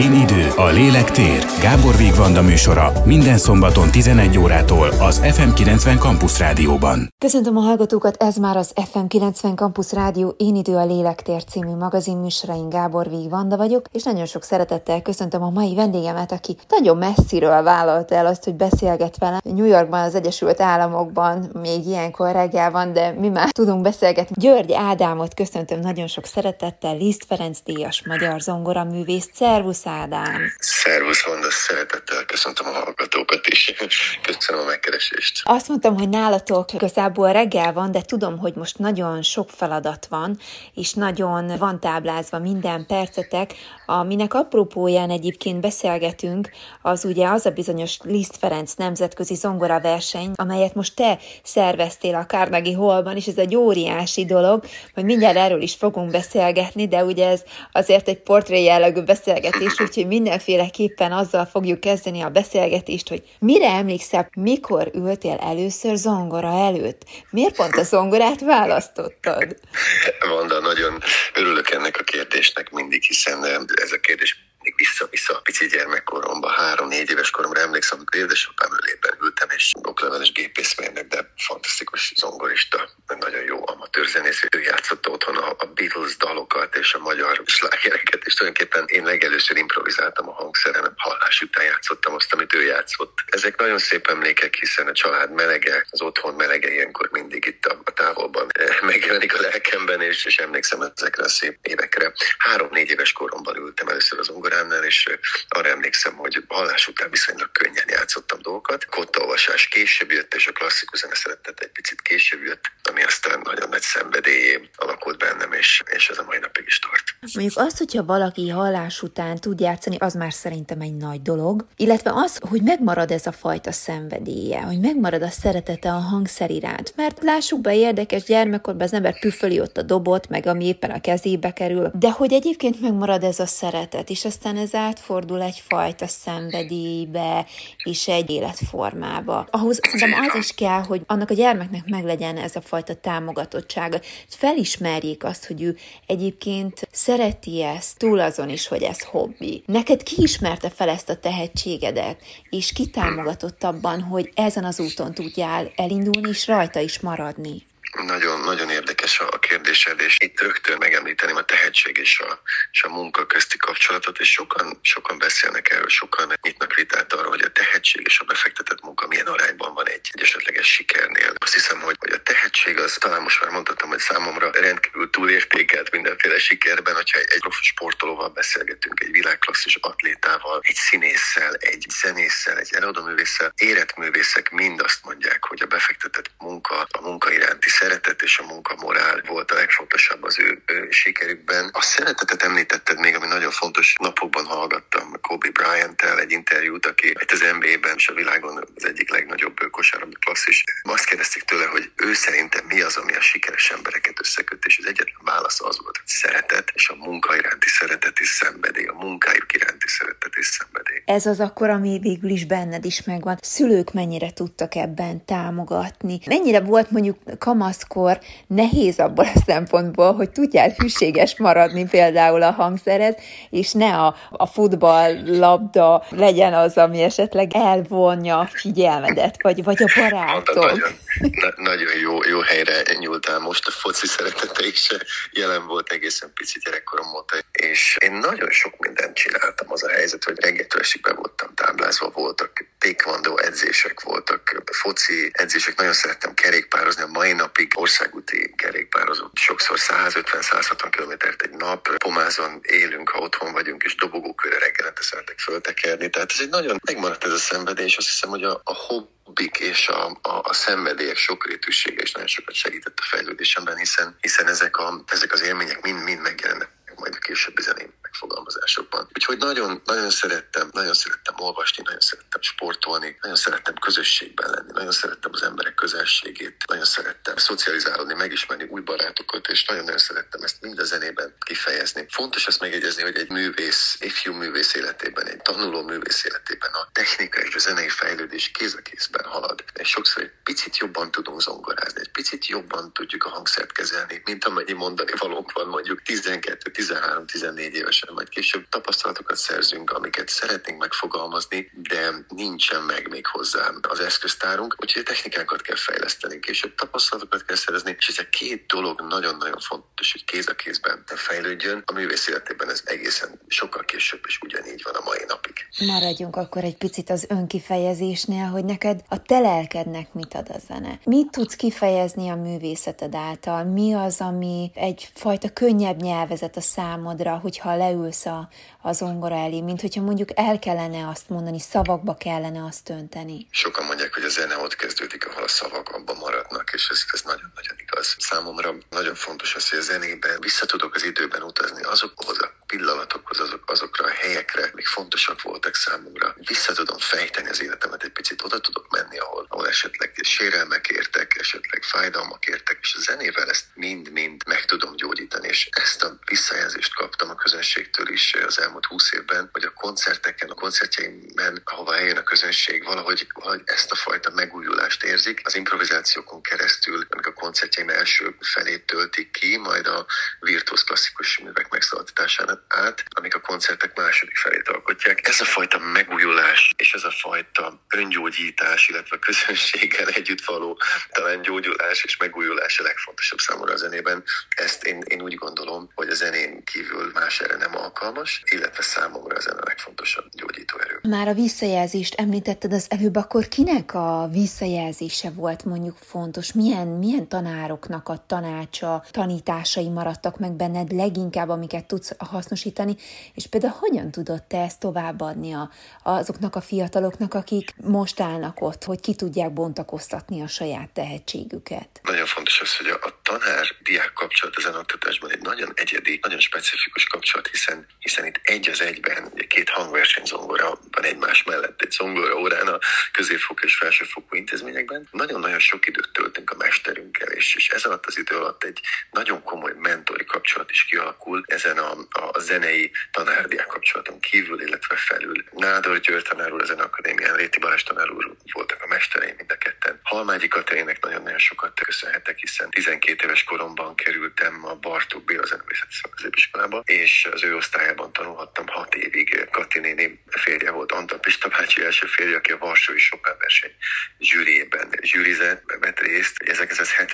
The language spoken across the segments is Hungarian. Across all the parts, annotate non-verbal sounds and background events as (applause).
Én idő, a lélek tér. Gábor Vigvanda műsora minden szombaton 11 órától az FM90 Campus Rádióban. Köszöntöm a hallgatókat, ez már az FM90 Campus Rádió Én idő, a lélek tér című magazin műsorain Gábor Vigvanda vagyok, és nagyon sok szeretettel köszöntöm a mai vendégemet, aki nagyon messziről vállalta el azt, hogy beszélget velem. New Yorkban, az Egyesült Államokban, még ilyenkor reggel van, de mi már tudunk beszélgetni. György Ádámot köszöntöm nagyon sok szeretettel, Liszt Ferenc díjas magyar zongoraművész. Szervusz Ádám! Szervusz, Vanda, szeretettel köszöntöm a hallgatókat is. (laughs) Köszönöm a megkeresést. Azt mondtam, hogy nálatok igazából reggel van, de tudom, hogy most nagyon sok feladat van, és nagyon van táblázva minden percetek, aminek apropóján egyébként beszélgetünk, az ugye az a bizonyos Liszt Ferenc nemzetközi zongoraverseny, amelyet most te szerveztél a Carnegie Hallban, és ez egy óriási dolog, majd mindjárt erről is fogunk beszélgetni, de ugye ez azért egy portré jellegű beszélgetés, úgyhogy mindenféleképpen azzal fogjuk kezdeni a beszélgetést, hogy mire emlékszel, mikor ültél először zongora előtt? Miért pont a zongorát választottad? Vanda, nagyon örülök ennek a kérdésnek mindig, hiszen ez a kérdés mindig vissza-vissza a pici gyermekkoromban, három-négy éves koromra emlékszem, amikor édesapám ölében ültem, és okleveles gépészmérnök, de fantasztikus zongorista, nagyon jó amatőrzenész. Ő játszotta otthon a, a Beatles dalokat és a magyar slágereket, és tulajdonképpen én legelőször improvizáltam a hangszeren, hallás után játszottam azt, amit ő játszott. Ezek nagyon szép emlékek, hiszen a család melege, az otthon melege ilyenkor mindig itt a, a távolban eh, megjelenik a lelkemben, és, és emlékszem ezekre a szép évekre. Három-négy éves koromban ültem először az zongoránál, és arra emlékszem, hogy hallás után viszonylag könnyen játszottam dolgokat. Kottaolvasás később jött, és a klasszikus zene szeretet egy picit később jött, ami aztán nagyon nagy szenvedélyé alakult bennem, és, és ez a mai napig is tart. Mondjuk azt, hogyha valaki hallás után tud játszani, az már szerintem egy nagy dolog. Illetve az, hogy megmarad ez a fajta szenvedélye, hogy megmarad a szeretete a hangszer iránt. Mert lássuk be, érdekes gyermekkorban az ember püföli ott a dobot, meg ami éppen a kezébe kerül, de hogy egyébként megmarad ez a szeretet, és aztán ez átfordul egyfajta szenvedélybe és egy életformába. Ahhoz szerintem az is kell, hogy annak a gyermeknek meglegyen ez a fajta támogatottsága, hogy felismerjék azt, hogy ő egyébként szereti ezt, túl azon is, hogy ez hobbi. Neked ki ismerte fel ezt a tehetségedet, és ki támogatott abban, hogy ezen az úton tudjál elindulni, és rajta is maradni? Nagyon, nagyon érdekes a kérdésed, és itt rögtön megemlíteném a tehetség és a, és a munka közti kapcsolatot, és sokan, sokan beszélnek erről, sokan nyitnak vitát arról, hogy a tehetség és a befektetett munka milyen arányban van egy, egy esetleges sikernél. Azt hiszem, hogy, hogy a tehetség az talán most már mondhatom, hogy számomra rendkívül túlértékelt mindenféle sikerben, hogyha egy, egy profi sportolóval beszélgetünk, egy világklasszis atlétával, egy színésszel, egy zenésszel, egy előadóművésszel, éretművészek mind azt mondják, hogy a befektetett munka, a munka iránti szeretet és a munkamorál volt a legfontosabb az ő, ő sikerükben. A szeretetet említetted még, ami nagyon fontos. Napokban hallgattam Kobe Bryant-tel egy interjút, aki itt az NBA-ben és a világon az egyik legnagyobb kosárlabda klasszis. Azt kérdezték tőle, hogy ő szerintem mi az, ami a sikeres embereket összeköt, és az egyetlen válasz az volt, hogy szeretet, és a munka iránti szeretet és szenvedély, a munkájuk iránti szeretet és szenvedély. Ez az akkor, ami végül is benned is megvan. Szülők mennyire tudtak ebben támogatni? Mennyire volt mondjuk kamasz kamaszkor nehéz abból a szempontból, hogy tudjál hűséges maradni például a hangszerez, és ne a, a futball labda legyen az, ami esetleg elvonja a figyelmedet, vagy, vagy a barátok. Nagyon, na, nagyon jó, jó helyre nyúltál most, a foci szeretete is jelen volt egészen pici gyerekkorom óta, és én nagyon sok mindent csináltam. Az a helyzet, hogy reggeltől esik be voltam táblázva, voltak taekwondo edzések voltak, foci edzések, nagyon szerettem kerékpározni, a mai napig országúti kerékpározó, sokszor 150-160 kilométert egy nap, pomázon élünk, ha otthon vagyunk, és dobogókörre reggelente szeretek föltekerni, tehát ez egy nagyon megmaradt ez a szenvedély, és azt hiszem, hogy a, a hobbik és a, a, a szenvedélyek sokrétűsége is nagyon sokat segített a fejlődésemben, hiszen, hiszen ezek, a, ezek az élmények mind-mind megjelennek majd a későbbi zeném megfogalmazásokban. Úgyhogy nagyon, nagyon szerettem, nagyon szerettem olvasni, nagyon szerettem sportolni, nagyon szerettem közösségben lenni, nagyon szerettem az emberek közelségét, nagyon szerettem szocializálódni, megismerni új barátokat, és nagyon-nagyon szerettem ezt mind a zenében kifejezni. Fontos azt megjegyezni, hogy egy művész, ifjú művész életében, egy tanuló művész életében a technika és a zenei fejlődés kéz a kézben halad. És sokszor egy picit jobban tudunk zongorázni, egy picit jobban tudjuk a hangszert kezelni, mint amennyi mondani valónk van mondjuk 12, 13, 14 évesen, majd később tapasztalatokat szerzünk, amiket szeretnénk megfogalmazni, de nincsen meg még hozzá az eszköztárunk, úgyhogy a technikákat kell fejleszteni, később tapasztalatokat kell szerezni, és ez a két dolog nagyon-nagyon fontos, hogy kéz a kézben fejlődjön. A művész életében ez egészen sokkal később, és ugyanígy van a mai napig. Maradjunk akkor egy picit az önkifejezésnél, hogy neked a te lelkednek mit ad a zene. Mit tudsz kifejezni a művészeted által? Mi az, ami egyfajta könnyebb nyelvezet a számodra, hogyha leülsz a, a zongora elé, mint hogyha mondjuk el kellene azt mondani, szavakba kellene azt önteni? Sokan mondják, hogy a zene ott kezdődik, ahol a szavak abban maradnak, és ez, ez nagyon-nagyon igaz. Számomra nagyon fontos az, hogy a zenében vissza tudok az időben utazni azokhoz a pillanatokhoz, azok, azokra a helyekre, amik fontosak voltak számomra. Vissza tudom fejteni az életemet egy picit, oda tudok menni, ahol, ahol esetleg sérelmek értek, esetleg fájdalmak értek, és a zenével ezt mind-mind meg is az elmúlt húsz évben, hogy a koncerteken, a koncertjeimben, ahova eljön a közönség, valahogy, valahogy ezt a fajta megújulást érzik. Az improvizációkon keresztül, koncertjeim első felét töltik ki, majd a virtuóz klasszikus művek megszólaltatásán át, amik a koncertek második felét alkotják. Ez a fajta megújulás és ez a fajta öngyógyítás, illetve a közönséggel együtt való talán gyógyulás és megújulás a legfontosabb számomra a zenében. Ezt én, én úgy gondolom, hogy a zenén kívül más erre nem alkalmas, illetve számomra a zene a legfontosabb gyógyító erő. Már a visszajelzést említetted az előbb, akkor kinek a visszajelzése volt mondjuk fontos? Milyen, milyen tanároknak a tanácsa, tanításai maradtak meg benned leginkább, amiket tudsz hasznosítani, és például hogyan tudod te ezt továbbadni a, azoknak a fiataloknak, akik most állnak ott, hogy ki tudják bontakoztatni a saját tehetségüket? Nagyon fontos az, hogy a, tanár-diák kapcsolat ezen oktatásban egy nagyon egyedi, nagyon specifikus kapcsolat, hiszen, hiszen itt egy az egyben, két hangverseny zongora van egymás mellett, egy zongora órán a középfokú és felsőfokú intézményekben. Nagyon-nagyon sok időt töltünk a mesterünkkel, és, ez alatt az idő alatt egy nagyon komoly mentori kapcsolat is kialakul ezen a, a zenei tanárdiák kapcsolaton kívül, illetve felül. Nádor György tanár úr, a Zeneakadémián, Réti Balázs tanár úr voltak a mestereim mind a ketten. Halmágyi Katerinnek nagyon-nagyon sokat köszönhetek, hiszen 12 éves koromban kerültem a Bartók Béla Zeneművészeti Szakközépiskolába, és az ő osztályában tanulhattam 6 évig. Kati néni férje volt Antal Pista bácsi első férje, aki a Varsói Chopin verseny zsűriében zsűrizett, vett részt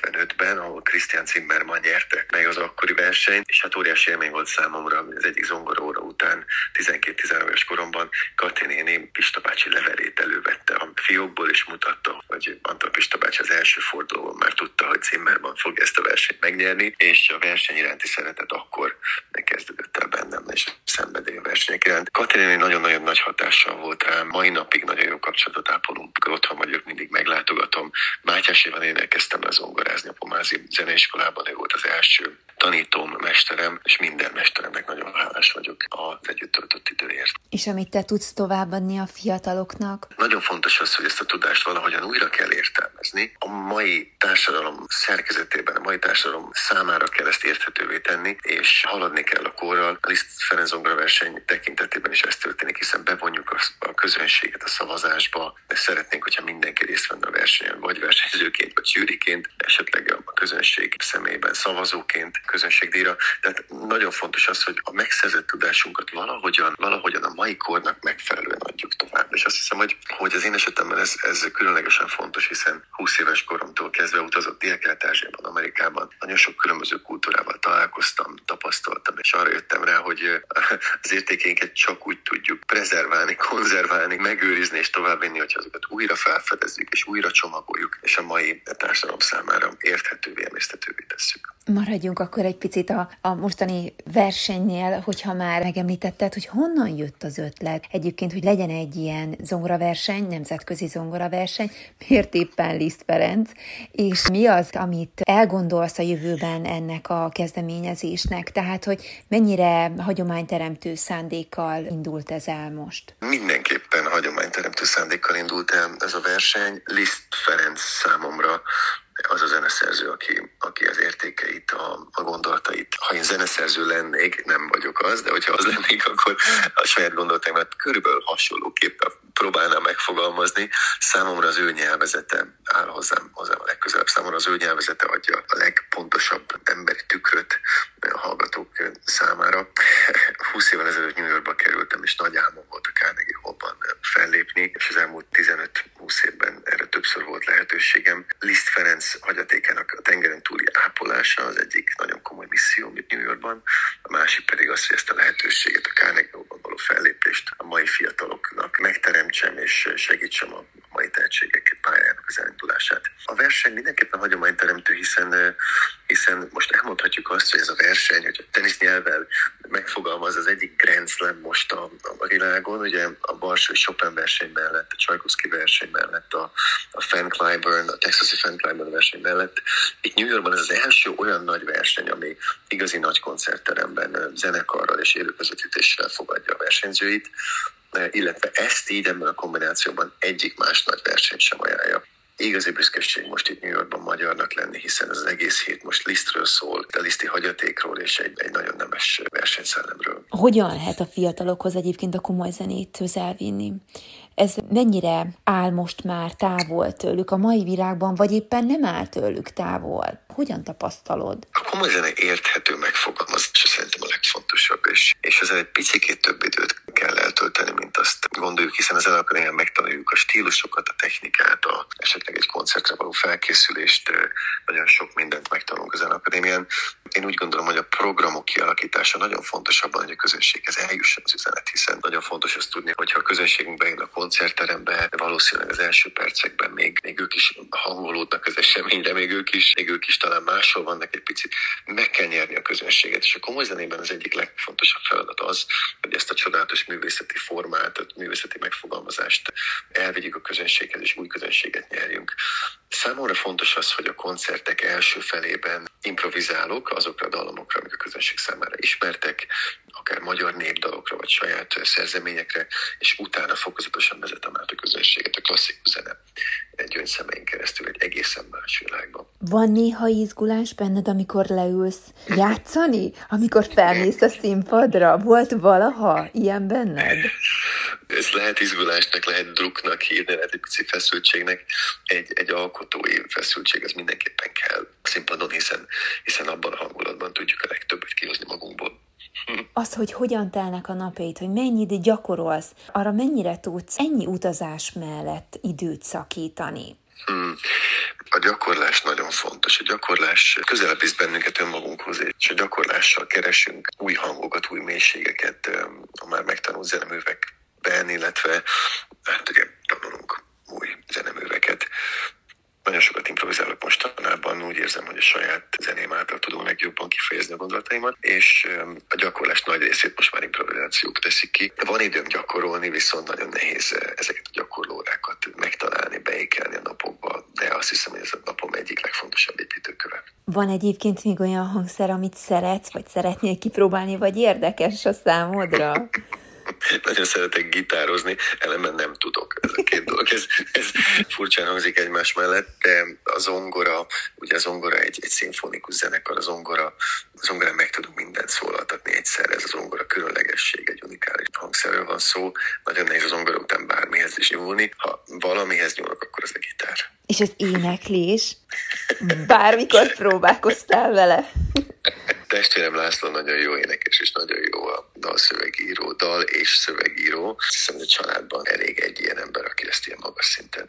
1975-ben, ahol Christian Zimmermann nyerte meg az akkori versenyt, és hát óriási élmény volt számomra, az egyik zongoróra után 12-13 éves koromban Kati néni Pista bácsi levelét elővette a fiókból, és mutatta, hogy Antal Pista bácsi az első fordulóban már tudta, hogy Zimmermann fog ezt a versenyt megnyerni, és a verseny iránti szeretet akkor kezdődött el bennem, és szenvedély a versenyek iránt. Katalin nagyon-nagyon nagy hatással volt rám, mai napig nagyon jó kapcsolatot ápolunk, otthon vagyok, mindig meglátogatom. Mátyás Évanénél elkezdtem le zongorázni a Pomázi zeneiskolában, ő volt az első tanítóm, mesterem, és minden mesteremnek nagyon hálás vagyok az együtt töltött időért. És amit te tudsz továbbadni a fiataloknak? Nagyon fontos az, hogy ezt a tudást valahogyan újra kell értelmezni. A mai társadalom szerkezetében, a mai társadalom számára kell ezt érthetővé tenni, és haladni kell a korral. A Liszt Ferenc verseny tekintetében is ez történik, hiszen bevonjuk a, közönséget a szavazásba, de szeretnénk, hogyha mindenki részt venne a versenyen, vagy versenyzőként, vagy zsűriként, esetleg a közönség személyében szavazóként, közönségdíjra. Tehát nagyon fontos az, hogy a megszerzett tudásunkat valahogyan, valahogyan a mai kornak megfelelően adjuk tovább. És azt hiszem, hogy, hogy az én esetemben ez, ez különlegesen fontos, hiszen 20 éves koromtól kezdve utazott Dél-Kelet-Ázsiában, Amerikában. Nagyon sok különböző kultúrával találkoztam, tapasztaltam, és arra jöttem rá, hogy az értékeinket csak úgy tudjuk prezerválni, konzerválni, megőrizni és továbbvinni, hogyha azokat újra felfedezzük és újra csomagoljuk, és a mai társadalom számára érthetővé, emésztetővé tesszük. Maradjunk akkor egy picit a, a mostani versenynél, hogyha már megemlítetted, hogy honnan jött az ötlet. Egyébként, hogy legyen egy ilyen zongoraverseny, nemzetközi zongoraverseny, miért éppen Liszt Ferenc, és mi az, amit elgondolsz a jövőben ennek a kezdeményezésnek? Tehát, hogy mennyire hagyományteremtő szándékkal indult ez el most? Mindenképpen hagyományteremtő szándékkal indult el ez a verseny. Liszt Ferenc számomra az a zeneszerző, aki, aki az értékeit, a, a gondolatait. Ha én zeneszerző lennék, nem vagyok az, de hogyha az lennék, akkor a saját gondolataimat körülbelül hasonlóképpen próbálnám megfogalmazni. Számomra az ő nyelvezete áll hozzám, hozzám a legközelebb. Számomra az ő nyelvezete adja a legpontosabb emberi tükröt a hallgatók számára. 20 évvel ezelőtt New Yorkba kerültem, és nagy álmom volt a Carnegie Hallban fellépni, és az elmúlt 15-20 évben többször volt lehetőségem. Liszt Ferenc hagyatékának a tengeren túli ápolása az egyik nagyon komoly misszió New Yorkban, a másik pedig az, hogy ezt a lehetőséget, a Carnegie Hallban való fellépést a mai fiataloknak megteremtsem és segítsem a mai tehetségek pályájának az elindulását. A verseny mindenképpen hagyományteremtő, hiszen, hiszen most elmondhatjuk azt, hogy ez a verseny, hogy a tenisznyelvvel megfogalmaz az egyik Grand Slam most a, a világon, ugye a Balsó Chopin verseny mellett, a Csajkovszki verseny mellett, a, a Fan Clyburn, a Texasi Fan Clyburn verseny mellett. Itt New Yorkban ez az első olyan nagy verseny, ami igazi nagy koncertteremben zenekarral és élőközvetítéssel fogadja a versenyzőit, illetve ezt így ebben a kombinációban egyik más nagy verseny sem ajánlja. Igazi büszkeség most itt New Yorkban magyarnak lenni, hiszen ez az egész hét most Lisztről szól, a Liszti hagyatékról és egy, egy nagyon nemes versenyszellemről. Hogyan lehet a fiatalokhoz egyébként a komoly zenét közelvinni? Ez mennyire áll most már távol tőlük a mai világban, vagy éppen nem áll tőlük távol? Hogyan tapasztalod? A komoly zene érthető megfogalmazása szerintem a legfontosabb, és, és ezzel egy picit több időt gondoljuk, hiszen az elakadémien megtanuljuk a stílusokat, a technikát, a, esetleg egy koncertre való felkészülést, nagyon sok mindent megtanulunk az akadémián. Én úgy gondolom, hogy a programok kialakítása nagyon fontos abban, hogy a közönséghez eljusson az üzenet, hiszen nagyon fontos azt tudni, hogyha a közönségünk bejön a koncertterembe, valószínűleg az első percekben még, még ők is hangolódnak az eseményre, még ők is, még ők is talán máshol vannak egy picit. Meg kell nyerni a közönséget, és a komoly zenében az egyik legfontosabb feladat az, hogy ezt a csodálatos művészeti formát, a művészeti megfogalmazást elvigyük a közönséghez, és új közönséget nyerjünk. Számomra fontos az, hogy a koncertek első felében improvizálok azokra a dallamokra, amik a közönség számára ismertek, akár magyar népdalokra, vagy saját szerzeményekre, és utána fokozatosan vezetem át a közönséget a klasszikus zene egy szemein keresztül egy egészen más világban. Van néha izgulás benned, amikor leülsz játszani? Amikor felmész a színpadra? Volt valaha ilyen benned? Ez lehet izgulásnak, lehet druknak hívni, lehet egy pici feszültségnek. Egy, egy alkotói feszültség az mindenképpen kell színpadon, hiszen, hiszen abban a hangulatban tudjuk a legtöbbet kihozni magunkból. Az, hogy hogyan telnek a napjaid, hogy mennyit gyakorolsz, arra mennyire tudsz ennyi utazás mellett időt szakítani? Hmm. A gyakorlás nagyon fontos. A gyakorlás közelebb visz bennünket önmagunkhoz, és a gyakorlással keresünk új hangokat, új mélységeket a már megtanult zeneművekben, illetve hát ugye Nagyon sokat improvizálok mostanában, úgy érzem, hogy a saját zeném által tudom legjobban kifejezni a gondolataimat, és a gyakorlás nagy részét most már improvizációk teszik ki. Van időm gyakorolni, viszont nagyon nehéz eh, ezeket a gyakorlórákat megtalálni, beékelni a napokba, de azt hiszem, hogy ez a napom egyik legfontosabb építőköve. Van egyébként még olyan hangszer, amit szeretsz, vagy szeretnél kipróbálni, vagy érdekes a számodra? (laughs) nagyon szeretek gitározni, ellenben nem tudok. Ez a két dolog, ez, ez furcsán hangzik egymás mellett, de a zongora, ugye a zongora egy, egy szimfonikus zenekar, a zongora, a zongora meg tudunk mindent szólaltatni egyszer, ez a zongora különlegesség, egy unikális hangszerről van szó, nagyon nehéz a zongora után bármihez is nyúlni, ha valamihez nyúlok, akkor az a gitár. És az éneklés? Bármikor próbálkoztál vele? (laughs) Testvérem László nagyon jó énekes, és nagyon jó a dalszövegíró, dal és szövegíró. Hiszem, hogy a családban elég egy ilyen ember, aki ezt ilyen magas szinten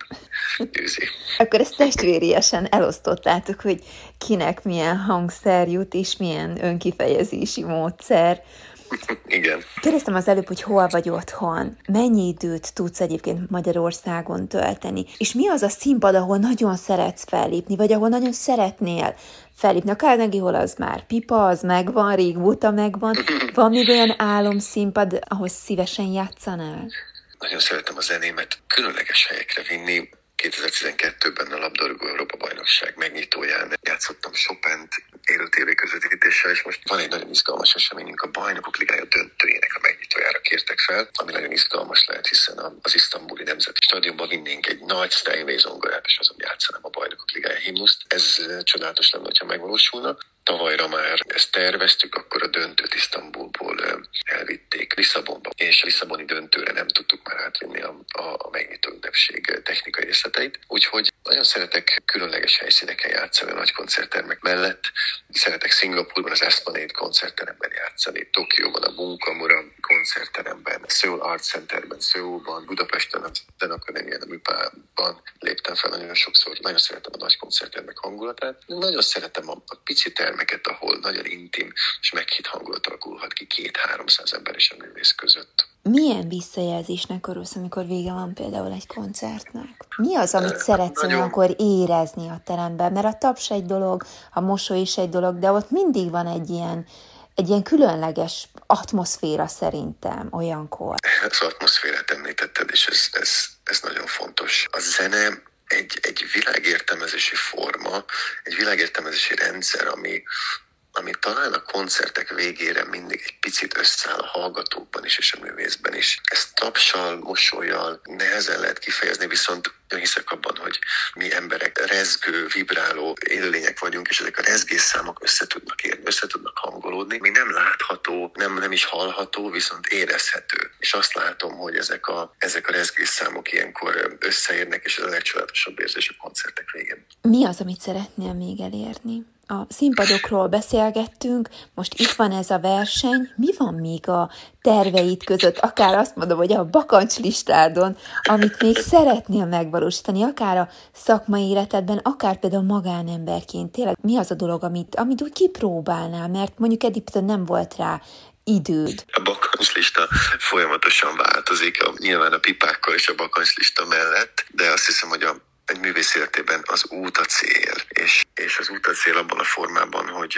űzi. Akkor ezt testvériesen elosztottátok, hogy kinek milyen hangszer jut, és milyen önkifejezési módszer. Igen. Kérdeztem az előbb, hogy hol vagy otthon, mennyi időt tudsz egyébként Magyarországon tölteni, és mi az a színpad, ahol nagyon szeretsz fellépni, vagy ahol nagyon szeretnél fellépni. A Carnegie Hall az már pipa, az megvan, régóta megvan. Van még olyan álomszínpad, ahol szívesen játszanál? Nagyon szeretem a zenémet különleges helyekre vinni. 2012-ben a labdarúgó Európa bajnokság megnyitóján játszottam Chopin-t élő tévé közvetítéssel, és most van egy nagyon izgalmas eseményünk, a Bajnokok Ligája döntőjének a megnyitójára kértek fel, ami nagyon izgalmas lehet, hiszen az isztambuli nemzeti stadionban vinnénk egy nagy Steinway zongorát, és azon játszanám a Bajnokok Ligája himnuszt. Ez csodálatos lenne, ha megvalósulna. Tavalyra már ezt terveztük, akkor a döntőt Isztambulból elvitték Lisszabonba, és a Lisszaboni döntőre nem tudtuk már átvinni a, a, a megnyitó ünnepség technikai részleteit. Úgyhogy nagyon szeretek különleges helyszíneken játszani a nagy koncerttermek mellett. Szeretek Szingapurban az Esplanade koncertteremben játszani, Tokióban a Munkamura koncertteremben, Seoul Art Centerben, Seoulban, Budapesten a Zenakadémián, a Műpában léptem fel nagyon sokszor. Nagyon szeretem a nagy koncerttermek hangulatát. Nagyon szeretem a, a pici termeket, ahol nagyon intim és meghitt hangulat alakulhat ki két-háromszáz ember és a művész között. Milyen visszajelzésnek örülsz, amikor vége van például egy koncertnek? Mi az, amit szeretsz nagyon... akkor érezni a teremben? Mert a taps egy dolog, a mosoly is egy dolog, de ott mindig van egy ilyen, egy ilyen különleges atmoszféra szerintem olyankor. Az atmoszférát említetted, és ez, ez, ez nagyon fontos. A zene egy, egy világértelmezési forma, egy világértelmezési rendszer, ami, ami talán a koncertek végére mindig egy picit összeáll a hallgatókban is és a művészben is. Ezt tapsal, mosolyjal nehezen lehet kifejezni, viszont hiszek abban, hogy mi emberek rezgő, vibráló élőlények vagyunk, és ezek a rezgésszámok össze tudnak érni, össze tudnak hangolódni. Mi nem látható, nem, nem is hallható, viszont érezhető. És azt látom, hogy ezek a, ezek a rezgésszámok ilyenkor összeérnek, és ez a legcsodálatosabb érzés a koncertek végén. Mi az, amit szeretnél még elérni? A színpadokról beszélgettünk, most itt van ez a verseny, mi van még a terveid között, akár azt mondom, hogy a bakancslistádon, amit még szeretnél megvalósítani, akár a szakmai életedben, akár például magánemberként, tényleg mi az a dolog, amit, amit úgy kipróbálnál, mert mondjuk eddig nem volt rá időd? A bakancslista folyamatosan változik, a, nyilván a pipákkal és a bakancslista mellett, de azt hiszem, hogy a egy művész életében az út a cél, és, és az út a cél abban a formában, hogy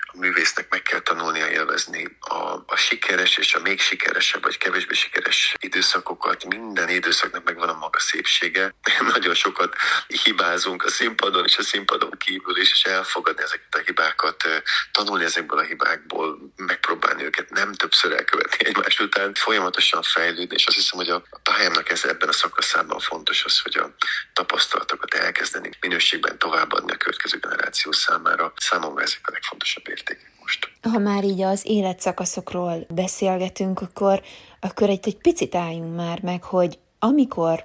a művésznek meg kell tanulnia élvezni a, a sikeres és a még sikeresebb, vagy kevésbé sikeres időszakokat. Minden időszaknak megvan a maga szépsége. (laughs) Nagyon sokat hibázunk a színpadon és a színpadon kívül is, és elfogadni ezeket a hibákat, tanulni ezekből a hibákból, megpróbálni őket nem többször elkövetni egymás után, folyamatosan fejlődni, és azt hiszem, hogy a pályámnak ez ebben a szakaszában fontos az, hogy a tapasztalat tapasztalatokat elkezdeni minőségben továbbadni a következő generáció számára. Számomra ezek a legfontosabb értékek most. Ha már így az életszakaszokról beszélgetünk, akkor, akkor egy, egy picit álljunk már meg, hogy amikor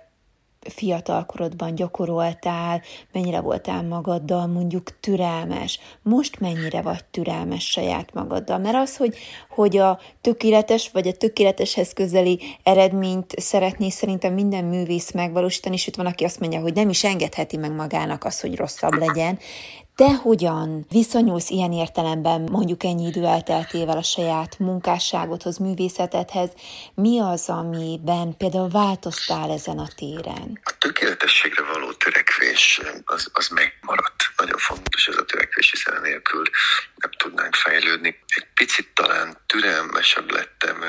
fiatalkorodban gyakoroltál, mennyire voltál magaddal mondjuk türelmes, most mennyire vagy türelmes saját magaddal, mert az, hogy, hogy a tökéletes vagy a tökéleteshez közeli eredményt szeretné szerintem minden művész megvalósítani, sőt van, aki azt mondja, hogy nem is engedheti meg magának az, hogy rosszabb legyen, te hogyan viszonyulsz ilyen értelemben mondjuk ennyi idő elteltével a saját munkásságodhoz, művészetedhez? Mi az, amiben például változtál ezen a téren? A tökéletességre való törekvés az, az megmaradt. Nagyon fontos ez a törekvés, hiszen nélkül nem tudnánk fejlődni. Egy picit talán türelmesebb lettem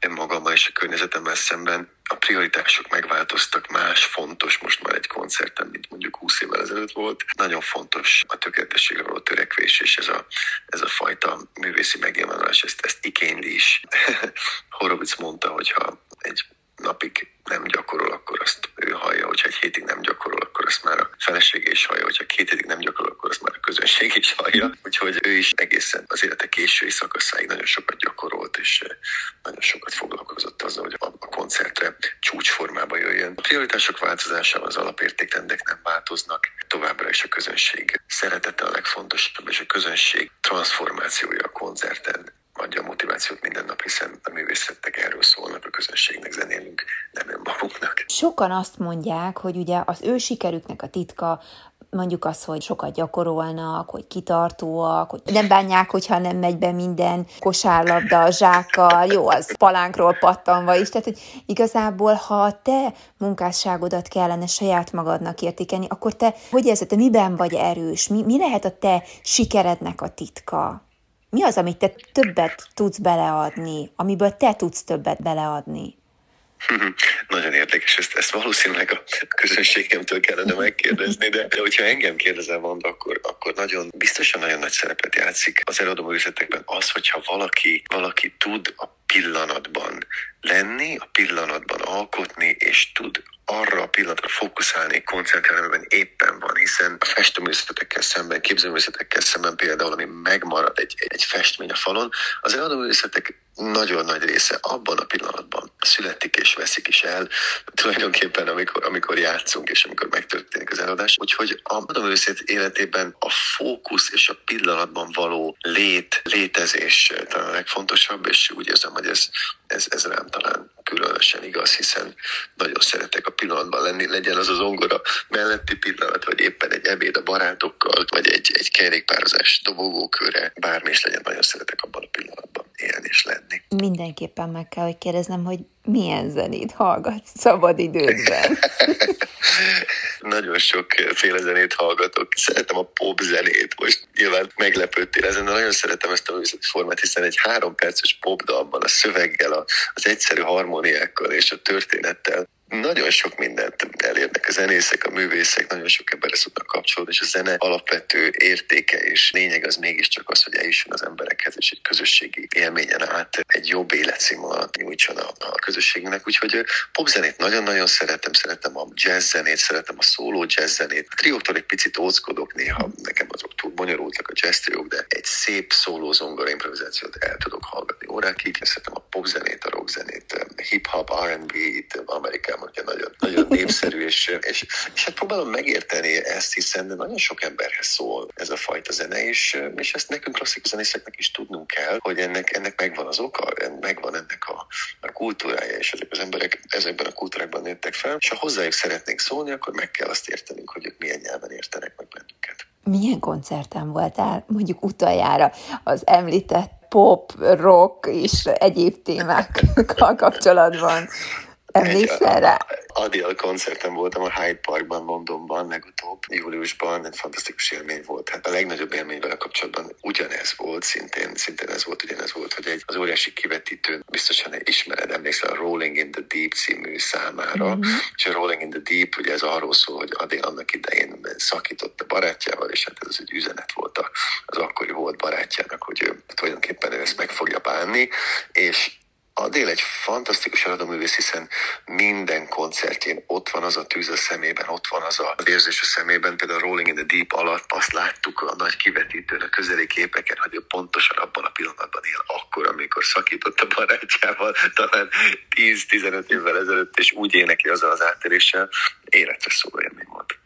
önmagammal és a környezetemmel szemben, a prioritások megváltoztak, más fontos most már egy koncerten, mint mondjuk 20 évvel ezelőtt volt. Nagyon fontos a tökéletességre való törekvés, és ez a, ez a fajta művészi megnyilvánulás, ezt, ezt igényli is. (laughs) Horowitz mondta, hogy ha egy napig nem gyakorol, akkor azt ő hallja, hogyha egy hétig nem gyakorol, akkor azt már a felesége is hallja, hogyha két hétig nem gyakorol, akkor azt már a közönség is hallja. (laughs) Úgyhogy ő is egészen az élete késői szakaszáig nagyon sokat gyakorolt, és eh, nagyon sokat foglalkozott azzal, hogy a koncertre csúcsformába jöjjön. A prioritások változásával az alapértékrendek nem változnak, továbbra is a közönség szeretete a legfontosabb, és a közönség transformációja a koncerten adja a motivációt minden nap, hiszen a művészetek erről szólnak, a közönségnek zenélünk, nem önmaguknak. Sokan azt mondják, hogy ugye az ő sikerüknek a titka mondjuk az, hogy sokat gyakorolnak, hogy kitartóak, hogy nem bánják, hogyha nem megy be minden kosárlabda zsákkal, jó, az palánkról pattanva is, tehát hogy igazából, ha te munkásságodat kellene saját magadnak értékelni, akkor te, hogy érzed, te miben vagy erős, mi, mi lehet a te sikerednek a titka? Mi az, amit te többet tudsz beleadni, amiből te tudsz többet beleadni? (laughs) Nagyon érdekes, ezt, ezt valószínűleg a közönségemtől kellene megkérdezni, de, de hogyha engem kérdezel, mond, akkor, akkor nagyon, biztosan nagyon nagy szerepet játszik az előadó az, hogyha valaki, valaki tud a pillanatban lenni, a pillanatban alkotni, és tud arra a pillanatra fókuszálni, koncentrálni, amiben éppen van, hiszen a festőművészetekkel szemben, képzőművészetekkel szemben például, ami megmarad egy, egy festmény a falon, az eladóművészetek nagyon nagy része abban a pillanatban születik és veszik is el, tulajdonképpen amikor, amikor játszunk és amikor megtörténik az eladás. Úgyhogy a művészet életében a fókusz és a pillanatban való lét, létezés talán a legfontosabb, és úgy érzem, hogy ez, ez, ez rám talán különösen igaz, hiszen nagyon szeretek a pillanatban lenni, legyen az az ongora melletti pillanat, vagy éppen egy ebéd a barátokkal, vagy egy, egy kerékpározás dobogókőre, bármi is legyen, nagyon szeretek abban a pillanatban élni és lenni. Mindenképpen meg kell, hogy kérdeznem, hogy milyen zenét hallgatsz szabad idődben? (laughs) Nagyon sokféle zenét hallgatok. Szeretem a pop zenét. Most nyilván meglepődtél ezen, de nagyon szeretem ezt a művészeti formát, hiszen egy három perces popdalban a szöveggel, az egyszerű harmóniákkal és a történettel nagyon sok mindent elérnek a zenészek, a művészek, nagyon sok emberre szoktak kapcsolódni, és a zene alapvető értéke és lényeg az mégiscsak az, hogy eljusson az emberekhez, és egy közösségi élményen át egy jobb életszínvonalat nyújtson a, a közösségnek. Úgyhogy popzenét nagyon-nagyon szeretem, szeretem a jazz zenét, szeretem a szóló jazz zenét. A trióktól egy picit óckodok néha, nekem azok túl bonyolultak a jazz triók, de egy szép szóló zongora improvizációt el tudok hallgatni órákig. Szeretem a popzenét, a rockzenét, hip-hop, R&B-t, Amerikában ugye nagyon, nagyon (laughs) népszerű, és, és, és hát próbálom megérteni ezt, hiszen nagyon sok emberhez szól ez a fajta zene, és, és ezt nekünk klasszikus zenészeknek is tudnunk kell, hogy ennek, ennek megvan az oka, megvan ennek a, a kultúrája, és ezek az emberek ezekben a kultúrákban nőttek fel, és ha hozzájuk szeretnénk szólni, akkor meg kell azt értenünk, hogy ők milyen nyelven értenek meg bennünket. Milyen koncerten voltál mondjuk utoljára az említett pop, rock és egyéb témákkal kapcsolatban? Emlékszel rá? Adél koncerten voltam a Hyde Parkban, Londonban, legutóbb, júliusban, egy fantasztikus élmény volt. Hát a legnagyobb élmény vele kapcsolatban ugyanez volt, szintén, szintén ez volt, ugyanez volt, hogy egy, az óriási kivetítő, biztosan ismered, emlékszel a Rolling in the Deep című számára, mm-hmm. és a Rolling in the Deep, ugye ez arról szól, hogy Adél annak idején szakított a barátjával, és hát ez egy üzenet volt az akkori volt barátjának, hogy ő tulajdonképpen ő ezt meg fogja bánni, és Adél egy fantasztikus eladóművész, hiszen minden koncertjén ott van az a tűz a szemében, ott van az a érzés a szemében. Például a Rolling in the Deep alatt azt láttuk a nagy kivetítőn, a közeli képeken, hogy ő pontosan abban a pillanatban él, akkor, amikor szakított a barátjával, talán 10-15 évvel ezelőtt, és úgy énekli azzal az átéréssel, életre volt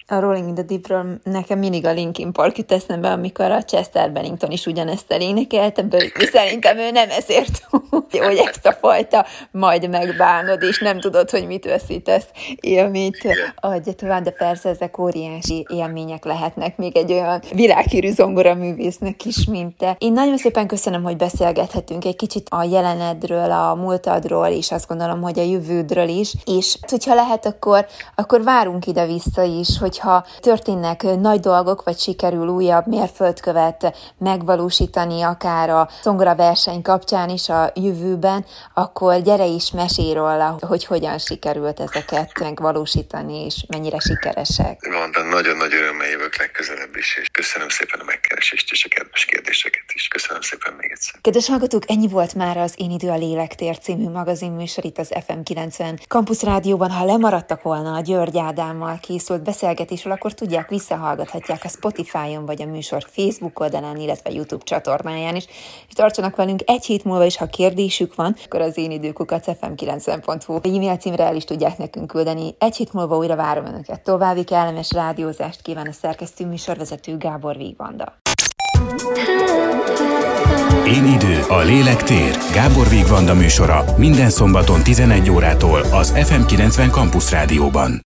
a Rolling in the Deep-ről nekem mindig a Linkin Park jut eszembe, amikor a Chester Bennington is ugyanezt elénekelt, de szerintem ő nem ezért, (laughs) hogy ezt a fajta majd megbánod, és nem tudod, hogy mit veszítesz élményt. Adja tovább, de persze ezek óriási élmények lehetnek még egy olyan világhírű zongora művésznek is, mint te. Én nagyon szépen köszönöm, hogy beszélgethetünk egy kicsit a jelenedről, a múltadról, és azt gondolom, hogy a jövődről is, és hogyha lehet, akkor, akkor várunk ide-vissza is, hogy hogyha történnek nagy dolgok, vagy sikerül újabb mérföldkövet megvalósítani, akár a szongora verseny kapcsán is a jövőben, akkor gyere is mesélj róla, hogy hogyan sikerült ezeket megvalósítani, és mennyire sikeresek. Mondtam, nagyon nagy örömmel jövök legközelebb is, és köszönöm szépen a megkeresést és a kedves kérdéseket is. Köszönöm szépen még egyszer. Kedves hallgatók, ennyi volt már az Én idő a lélektér című magazinműsor itt az FM 90 Campus Rádióban. Ha lemaradtak volna a György Ádámmal készült beszélgetés, beszélgetésről, akkor tudják, visszahallgathatják a Spotify-on vagy a műsor Facebook oldalán, illetve YouTube csatornáján is. És tartsanak velünk egy hét múlva is, ha kérdésük van, akkor az én időkukat fm90.hu e-mail címre el is tudják nekünk küldeni. Egy hét múlva újra várom Önöket. További kellemes rádiózást kíván a szerkesztő műsorvezető Gábor Vigvanda. Én idő, a lélek tér. Gábor Vigvanda műsora minden szombaton 11 órától az FM90 Campus Rádióban.